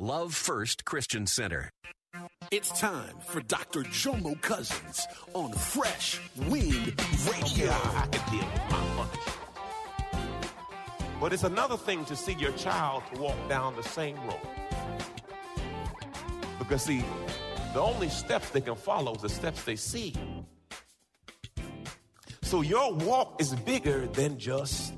Love First Christian Center. It's time for Dr. Jomo Cousins on Fresh Wind Radio. I can deal with my punch. But it's another thing to see your child walk down the same road. Because, see, the only steps they can follow is the steps they see. So your walk is bigger than just you.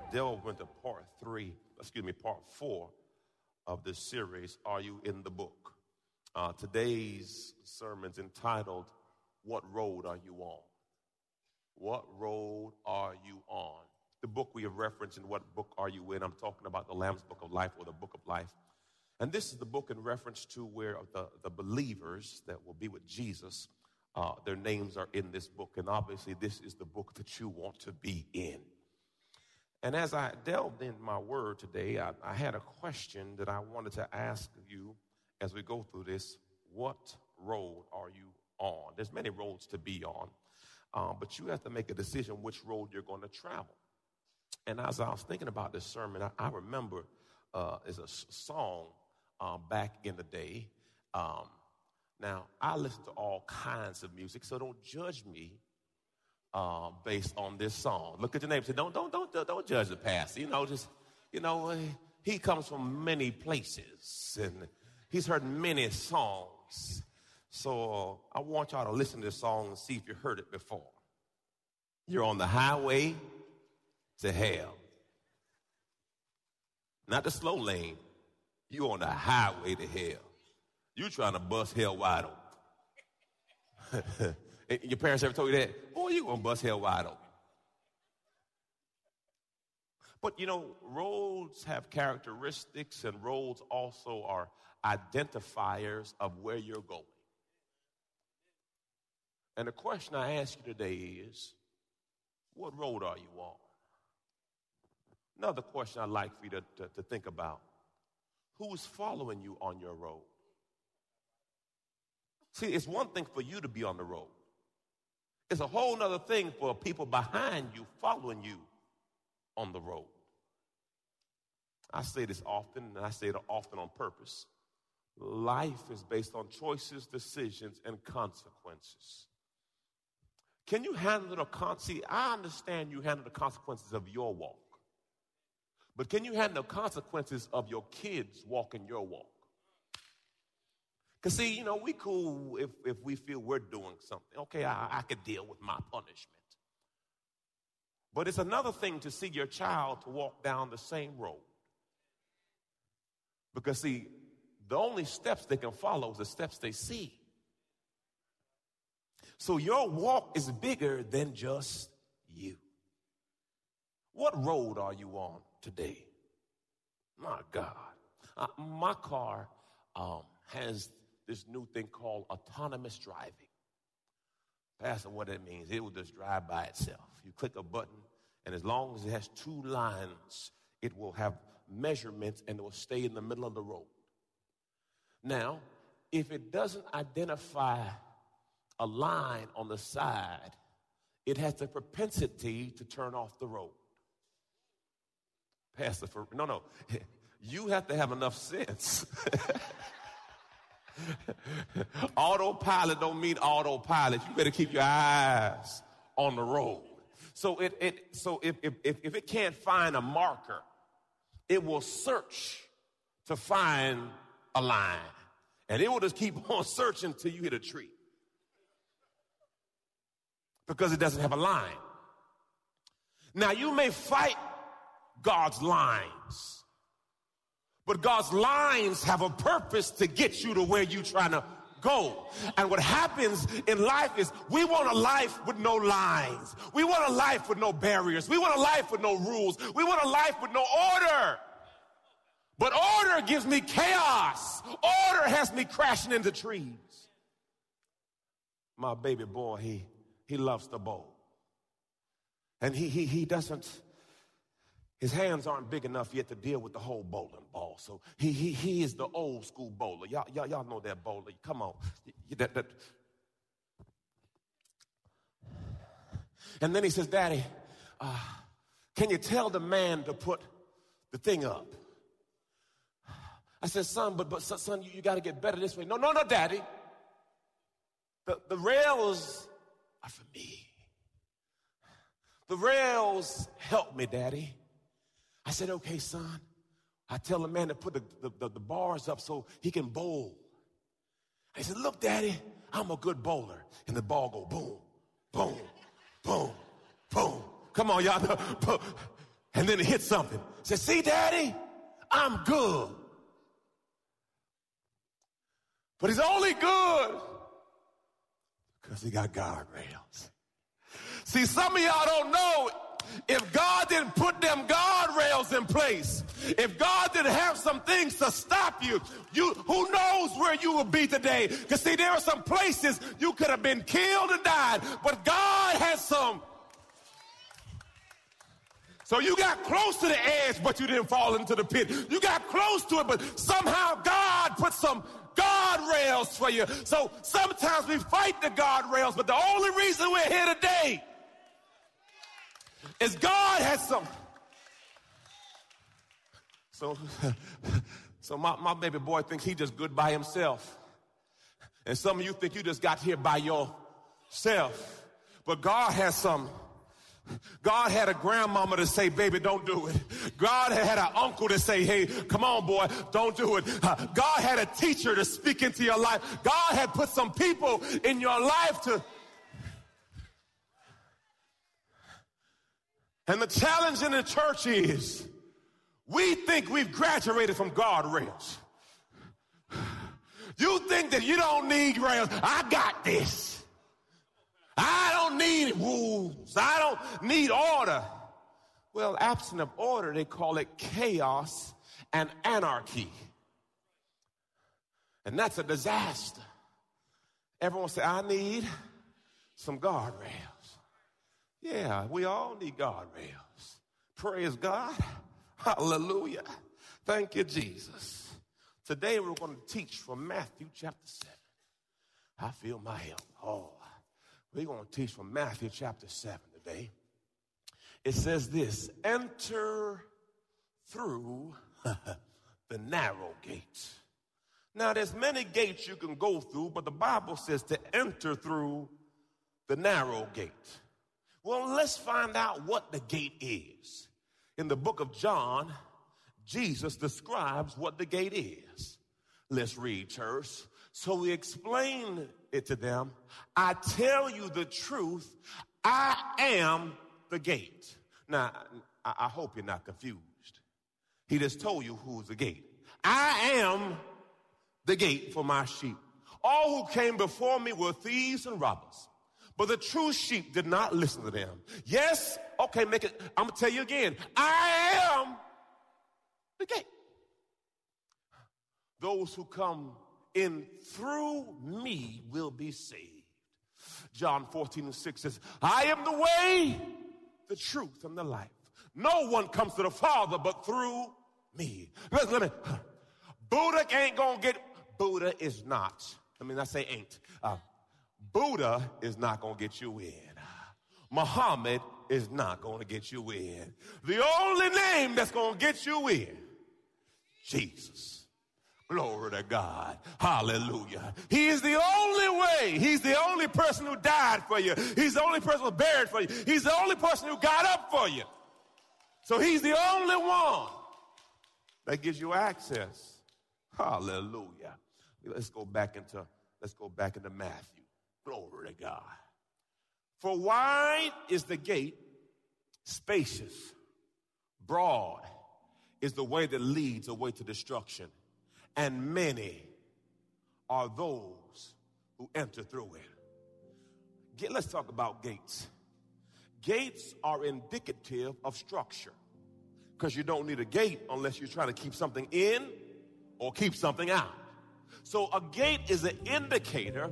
delve into part three, excuse me, part four of this series, Are You in the Book? Uh, today's sermon's entitled, What Road Are You On? What road are you on? The book we have referenced in What Book Are You In? I'm talking about the Lamb's Book of Life or the Book of Life. And this is the book in reference to where the, the believers that will be with Jesus, uh, their names are in this book. And obviously, this is the book that you want to be in. And as I delved in my word today, I, I, had a question that I wanted to ask you as we go through this. What road are you on? There's many roads to be on, um, but you have to make a decision which road you're going to travel. And as I was thinking about this sermon, I, I remember uh, is a song um, back in the day. Um, now, I listen to all kinds of music, so don't judge me uh, based on this song. Look at your neighbor. Say, don't, don't, don't, don't judge the past. You know, just, you know, he comes from many places and he's heard many songs. So uh, I want y'all to listen to this song and see if you heard it before. You're on the highway to hell. Not the slow lane. You're on the highway to hell. You're trying to bust hell wide open. Your parents ever told you that? Boy, you're gonna bust hell wide open. But you know, roads have characteristics, and roads also are identifiers of where you're going. And the question I ask you today is what road are you on? Another question I'd like for you to, to, to think about who's following you on your road? See, it's one thing for you to be on the road. It's a whole other thing for people behind you following you on the road. I say this often, and I say it often on purpose. Life is based on choices, decisions, and consequences. Can you handle the con- see? I understand you handle the consequences of your walk, but can you handle the consequences of your kids walking your walk? Because, see, you know, we cool if, if we feel we're doing something. Okay, I, I could deal with my punishment. But it's another thing to see your child to walk down the same road. Because, see, the only steps they can follow is the steps they see. So your walk is bigger than just you. What road are you on today? My God. Uh, my car um, has this new thing called autonomous driving. Pastor, what that means, it will just drive by itself. You click a button, and as long as it has two lines, it will have measurements and it will stay in the middle of the road. Now, if it doesn't identify a line on the side, it has the propensity to turn off the road. Pastor, for, no, no. You have to have enough sense. autopilot don't mean autopilot. You better keep your eyes on the road. So it, it so if, if, if it can't find a marker, it will search to find a line. And it will just keep on searching till you hit a tree. Because it doesn't have a line. Now you may fight God's lines, but God's lines have a purpose to get you to where you're trying to go. And what happens in life is we want a life with no lines. We want a life with no barriers. We want a life with no rules. We want a life with no order. But order gives me chaos. Order has me crashing into trees. My baby boy, he, he loves the bowl. And he, he, he doesn't, his hands aren't big enough yet to deal with the whole bowling ball. So he, he, he is the old school bowler. Y'all, y'all, y'all know that bowler. Come on. That, that. And then he says, Daddy, uh, can you tell the man to put the thing up? I said, son, but, but son, you, you got to get better this way. No, no, no, daddy. The, the rails are for me. The rails help me, daddy. I said, okay, son. I tell the man to put the, the, the, the bars up so he can bowl. I said, look, daddy, I'm a good bowler. And the ball go boom, boom, boom, boom. Come on, y'all. And then it hit something. I said, see, daddy, I'm good. But he's only good because he got guardrails. See, some of y'all don't know if God didn't put them guardrails in place, if God didn't have some things to stop you, you who knows where you will be today? Because see, there are some places you could have been killed and died, but God has some. So you got close to the edge, but you didn't fall into the pit. You got close to it, but somehow God put some guardrails for you. So sometimes we fight the guardrails, but the only reason we're here today is God has some. So, so my, my baby boy thinks he just good by himself. And some of you think you just got here by yourself. But God has some God had a grandmama to say, baby, don't do it. God had an uncle to say, hey, come on, boy, don't do it. God had a teacher to speak into your life. God had put some people in your life to. And the challenge in the church is we think we've graduated from guardrails. You think that you don't need rails. I got this. I don't need rules. I don't need order. Well, absent of order, they call it chaos and anarchy. And that's a disaster. Everyone say, I need some guardrails. Yeah, we all need guardrails. Praise God. Hallelujah. Thank you, Jesus. Today we're going to teach from Matthew chapter 7. I feel my help. Oh, we're going to teach from Matthew chapter 7 today. It says this enter through the narrow gate. Now, there's many gates you can go through, but the Bible says to enter through the narrow gate. Well, let's find out what the gate is. In the book of John, Jesus describes what the gate is. Let's read, church. So we explain it to them. I tell you the truth. I am the gate. Now, I hope you're not confused. He just told you who's the gate. I am the gate for my sheep. All who came before me were thieves and robbers, but the true sheep did not listen to them. Yes, okay, make it. I'm gonna tell you again. I am the gate. Those who come in through me will be saved. John 14 and 6 says, I am the way, the truth, and the life. No one comes to the Father but through me. Let, let me, Buddha ain't gonna get, Buddha is not, I mean, I say ain't. Uh, Buddha is not gonna get you in. Muhammad is not gonna get you in. The only name that's gonna get you in, Jesus. Glory to God. Hallelujah. He is the only way. He's the only person who died for you. He's the only person who buried for you. He's the only person who got up for you. So he's the only one that gives you access Hallelujah. Let's go back into let's go back into Matthew. Glory to God. For wide is the gate, spacious, broad is the way that leads away to destruction, and many are those who enter through it. let's talk about gates. Gates are indicative of structure because you don't need a gate unless you're trying to keep something in or keep something out. So a gate is an indicator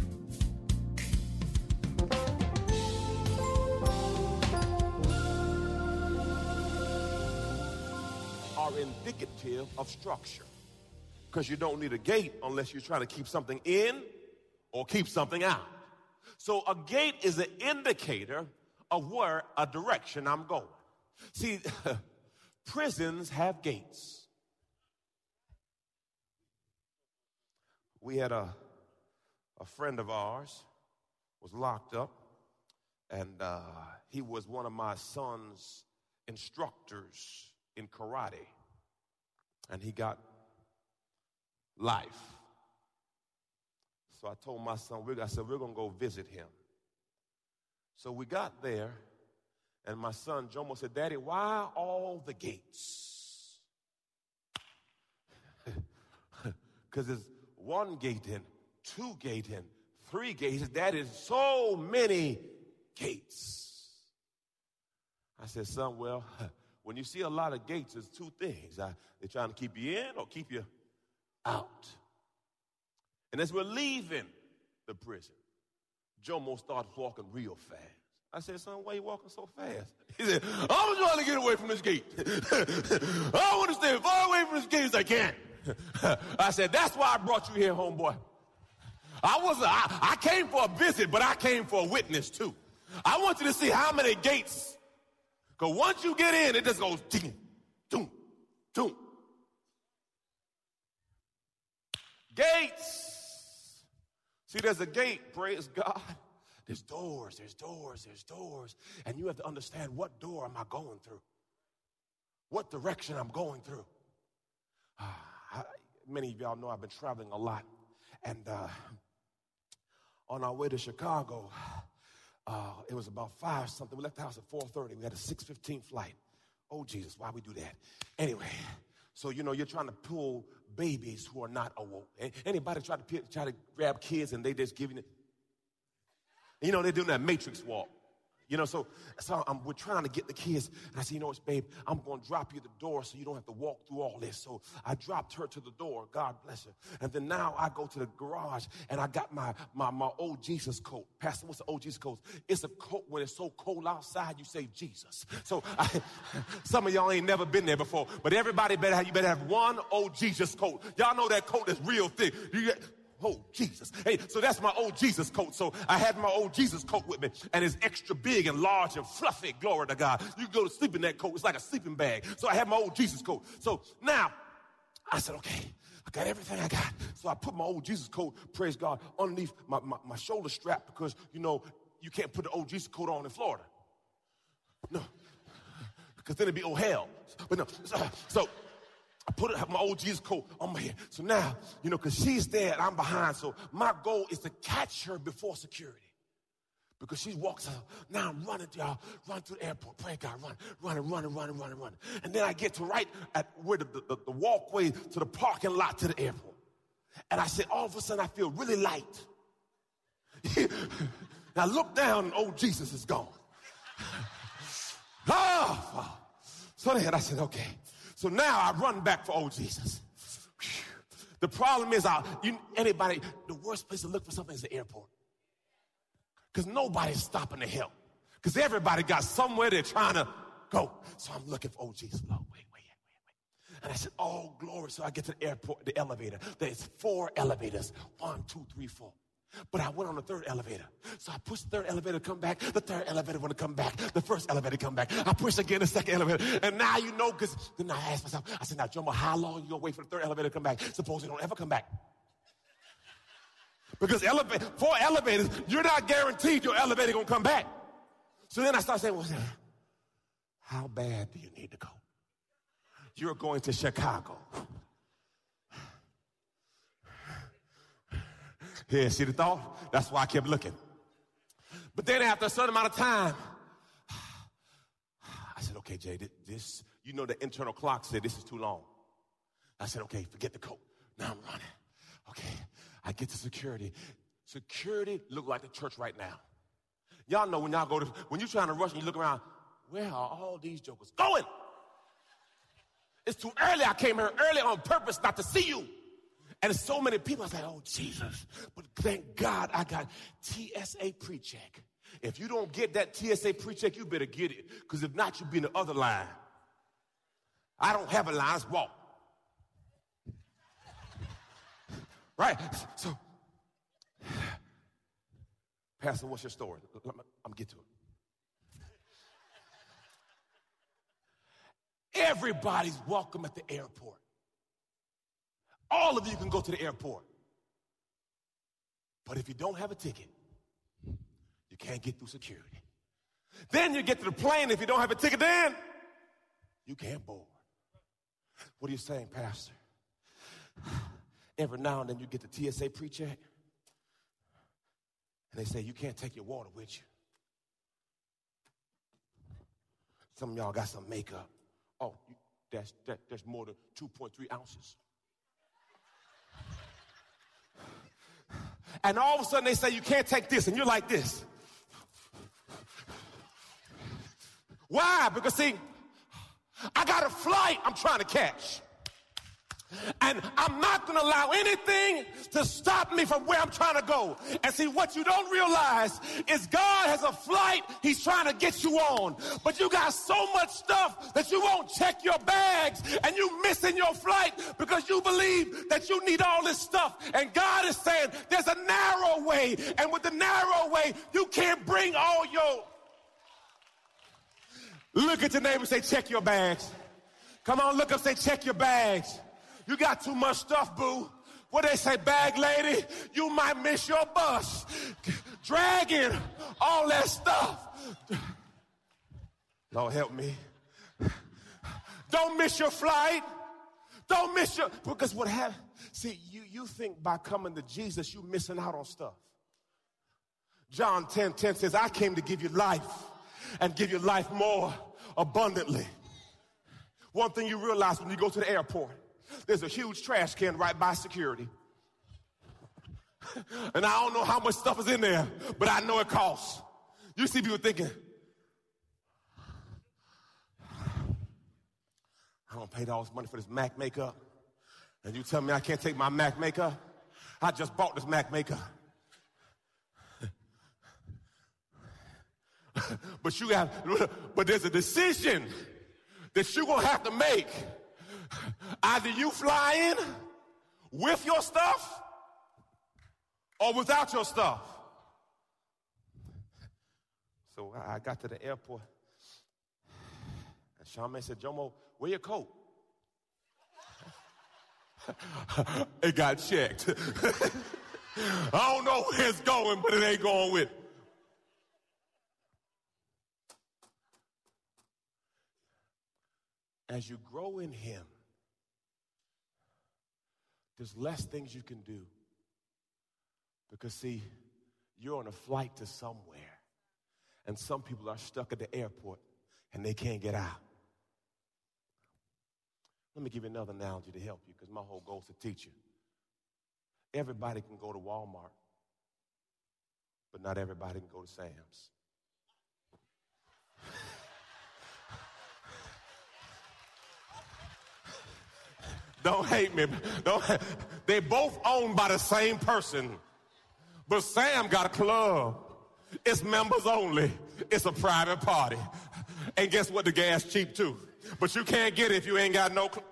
Indicative of structure. Because you don't need a gate unless you're trying to keep something in or keep something out. So a gate is an indicator of where a direction I'm going. See, prisons have gates. We had a, a friend of ours was locked up and uh, he was one of my son's instructors in karate and he got life. So I told my son, I said, we're going to go visit him. So we got there, and my son Jomo said, Daddy, why all the gates? Because there's one gate in, two gate in, three gates. That is so many gates. I said, son, well, when you see a lot of gates, there's two things. Uh, they're trying to keep you in or keep you out. And as we're leaving the prison, Jomo starts walking real fast. I said, son, why you walking so fast? He said, I'm trying to get away from this gate. I want to stay far away from this gate as I can. I said, that's why I brought you here, homeboy. I wasn't, I, I came for a visit, but I came for a witness too. I want you to see how many gates because once you get in, it just goes ding, doom, doom. Gates. See, there's a gate, praise God. There's doors, there's doors, there's doors. And you have to understand what door am I going through? What direction I'm going through? Uh, I, many of y'all know I've been traveling a lot. And uh, on our way to Chicago, uh, it was about five something. We left the house at 4:30. We had a 6:15 flight. Oh Jesus, why we do that? Anyway, so you know you're trying to pull babies who are not awoke. Anybody try to try to grab kids and they just giving it? You know they're doing that matrix walk. You know, so, so I'm, we're trying to get the kids. And I said, you know what, babe, I'm going to drop you the door so you don't have to walk through all this. So I dropped her to the door. God bless her. And then now I go to the garage and I got my, my, my old Jesus coat. Pastor, what's the old Jesus coat? It's a coat when it's so cold outside, you say Jesus. So I, some of y'all ain't never been there before, but everybody better have, you better have one old Jesus coat. Y'all know that coat is real thick. You get, Oh, Jesus. Hey, so that's my old Jesus coat. So I had my old Jesus coat with me, and it's extra big and large and fluffy. Glory to God. You go to sleep in that coat, it's like a sleeping bag. So I had my old Jesus coat. So now I said, okay, I got everything I got. So I put my old Jesus coat, praise God, underneath my, my, my shoulder strap because, you know, you can't put the old Jesus coat on in Florida. No, because then it'd be oh hell. But no, so, so I put my old Jesus coat on my head. So now, you know, because she's there and I'm behind. So my goal is to catch her before security. Because she walks out. Now I'm running, y'all, run to the airport. Pray God, run, running, running, running, running, running. And then I get to right at where the, the, the walkway to the parking lot to the airport. And I said, all of a sudden I feel really light. I look down and old Jesus is gone. oh, so then I said, okay. So now I run back for old Jesus. The problem is, I, you, anybody, the worst place to look for something is the airport. Because nobody's stopping to help. Because everybody got somewhere they're trying to go. So I'm looking for old Jesus. Lord, wait, wait, wait, wait. And I said, oh, glory. So I get to the airport, the elevator. There's four elevators. One, two, three, four. But I went on the third elevator. So I pushed the third elevator to come back. The third elevator want to come back. The first elevator come back. I pushed again the second elevator. And now you know, because then I asked myself, I said, now, Jomo, how long you going to wait for the third elevator to come back? Suppose they don't ever come back. Because elevate, four elevators, you're not guaranteed your elevator going to come back. So then I start saying, well, how bad do you need to go? You're going to Chicago. Yeah, see the thought? That's why I kept looking. But then after a certain amount of time, I said, okay, Jay, this, you know, the internal clock said this is too long. I said, okay, forget the coat. Now I'm running. Okay, I get to security. Security look like the church right now. Y'all know when y'all go to, when you're trying to rush and you look around, where are all these jokers going? It's too early. I came here early on purpose not to see you. And so many people, I say, oh, Jesus. But thank God I got TSA pre-check. If you don't get that TSA pre-check, you better get it. Because if not, you'll be in the other line. I don't have a line, let's walk. Right? So, Pastor, what's your story? I'm get to it. Everybody's welcome at the airport. All of you can go to the airport. But if you don't have a ticket, you can't get through security. Then you get to the plane. If you don't have a ticket, then you can't board. What are you saying, Pastor? Every now and then you get the TSA pre check, and they say you can't take your water with you. Some of y'all got some makeup. Oh, that's, that, that's more than 2.3 ounces. And all of a sudden they say, you can't take this, and you're like this. Why? Because see, I got a flight I'm trying to catch. And I'm not going to allow anything to stop me from where I'm trying to go. And see, what you don't realize is God has a flight he's trying to get you on. But you got so much stuff that you won't check your bags and you missing your flight because you believe that you need all this stuff. And God is saying there's a narrow way. And with the narrow way, you can't bring all your. Look at your neighbor and say, check your bags. Come on, look up, say, check your bags. You got too much stuff, boo. What they say, bag lady, you might miss your bus. Dragging all that stuff. Lord help me. Don't miss your flight. Don't miss your because what happened? See, you, you think by coming to Jesus, you missing out on stuff. John 10 10 says, I came to give you life and give you life more abundantly. One thing you realize when you go to the airport, there's a huge trash can right by security. and I don't know how much stuff is in there, but I know it costs. You see people thinking, I don't pay all this money for this Mac makeup. And you tell me I can't take my Mac makeup? I just bought this Mac makeup. but you got. but there's a decision that you're going to have to make Either you fly in with your stuff or without your stuff. So I got to the airport. And Charmaine said, Jomo, where your coat? it got checked. I don't know where it's going, but it ain't going with. As you grow in Him, there's less things you can do. Because, see, you're on a flight to somewhere, and some people are stuck at the airport and they can't get out. Let me give you another analogy to help you because my whole goal is to teach you. Everybody can go to Walmart, but not everybody can go to Sam's. Don't hate me. Don't, they both owned by the same person. But Sam got a club. It's members only. It's a private party. And guess what? The gas cheap too. But you can't get it if you ain't got no. Cl-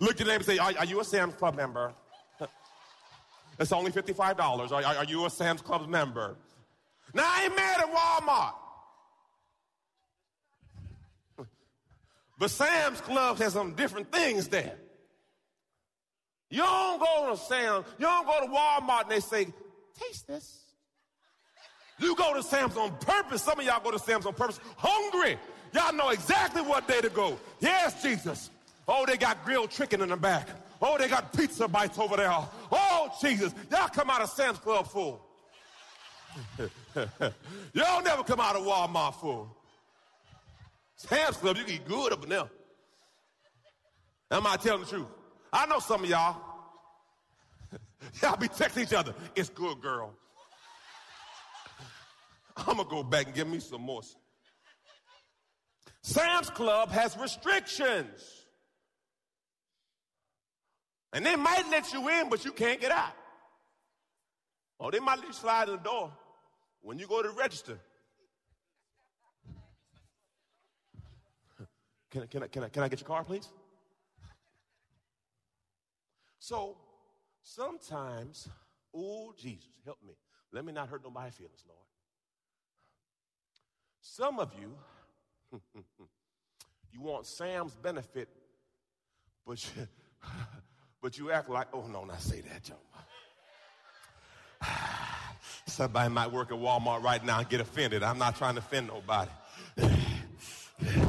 Look at your name and say, are, are, you a Sam's Club member? It's only $55. Are, are, you a Sam's Club member? Now, I ain't mad at Walmart. But Sam's Club has some different things there. You don't go to Sam's, you don't go to Walmart and they say, taste this. You go to Sam's on purpose. Some of y'all go to Sam's on purpose, hungry. Y'all know exactly what day to go. Yes, Jesus. Oh, they got grilled chicken in the back. Oh, they got pizza bites over there. Oh, Jesus. Y'all come out of Sam's Club full. Y'all never come out of Walmart full. Sam's Club, you can eat good up in there. Am I telling the truth? I know some of y'all. y'all be texting each other. It's good, girl. I'm going to go back and get me some more. Sam's Club has restrictions. And they might let you in, but you can't get out. Or they might let you slide in the door when you go to register. Can, I, can, I, can, I, can I get your car, please? So sometimes, oh, Jesus, help me. Let me not hurt nobody's feelings, Lord. Some of you, you want Sam's benefit, but you, but you act like, oh, no, not say that, Joe. Somebody might work at Walmart right now and get offended. I'm not trying to offend nobody.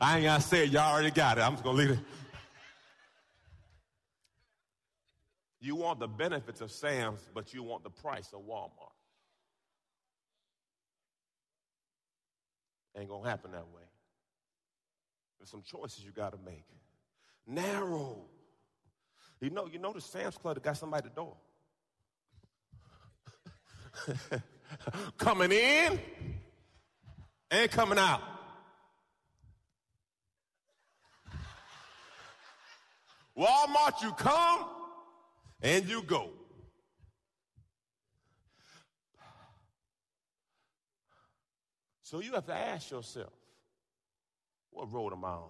I ain't gonna say it. Y'all already got it. I'm just gonna leave it. You want the benefits of Sam's, but you want the price of Walmart. Ain't gonna happen that way. There's some choices you gotta make. Narrow. You know, you know the Sam's Club got somebody at the door. coming in and coming out. Walmart, you come and you go. So you have to ask yourself, what road am I on?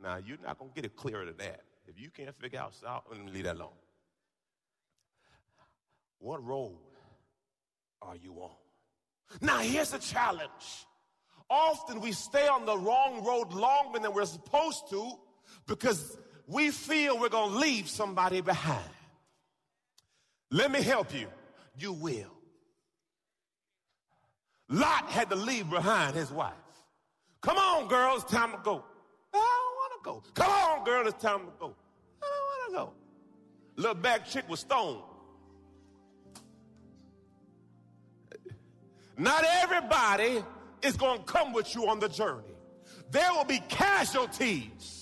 Now, you're not going to get it clearer than that. If you can't figure out, let me leave that alone. What road are you on? Now, here's the challenge. Often we stay on the wrong road longer than we're supposed to because we feel we're going to leave somebody behind. Let me help you. You will. Lot had to leave behind his wife. Come on, girl, it's time to go. I don't want to go. Come on, girl, it's time to go. I don't want to go. Little back chick was stoned. Not everybody is going to come with you on the journey. There will be casualties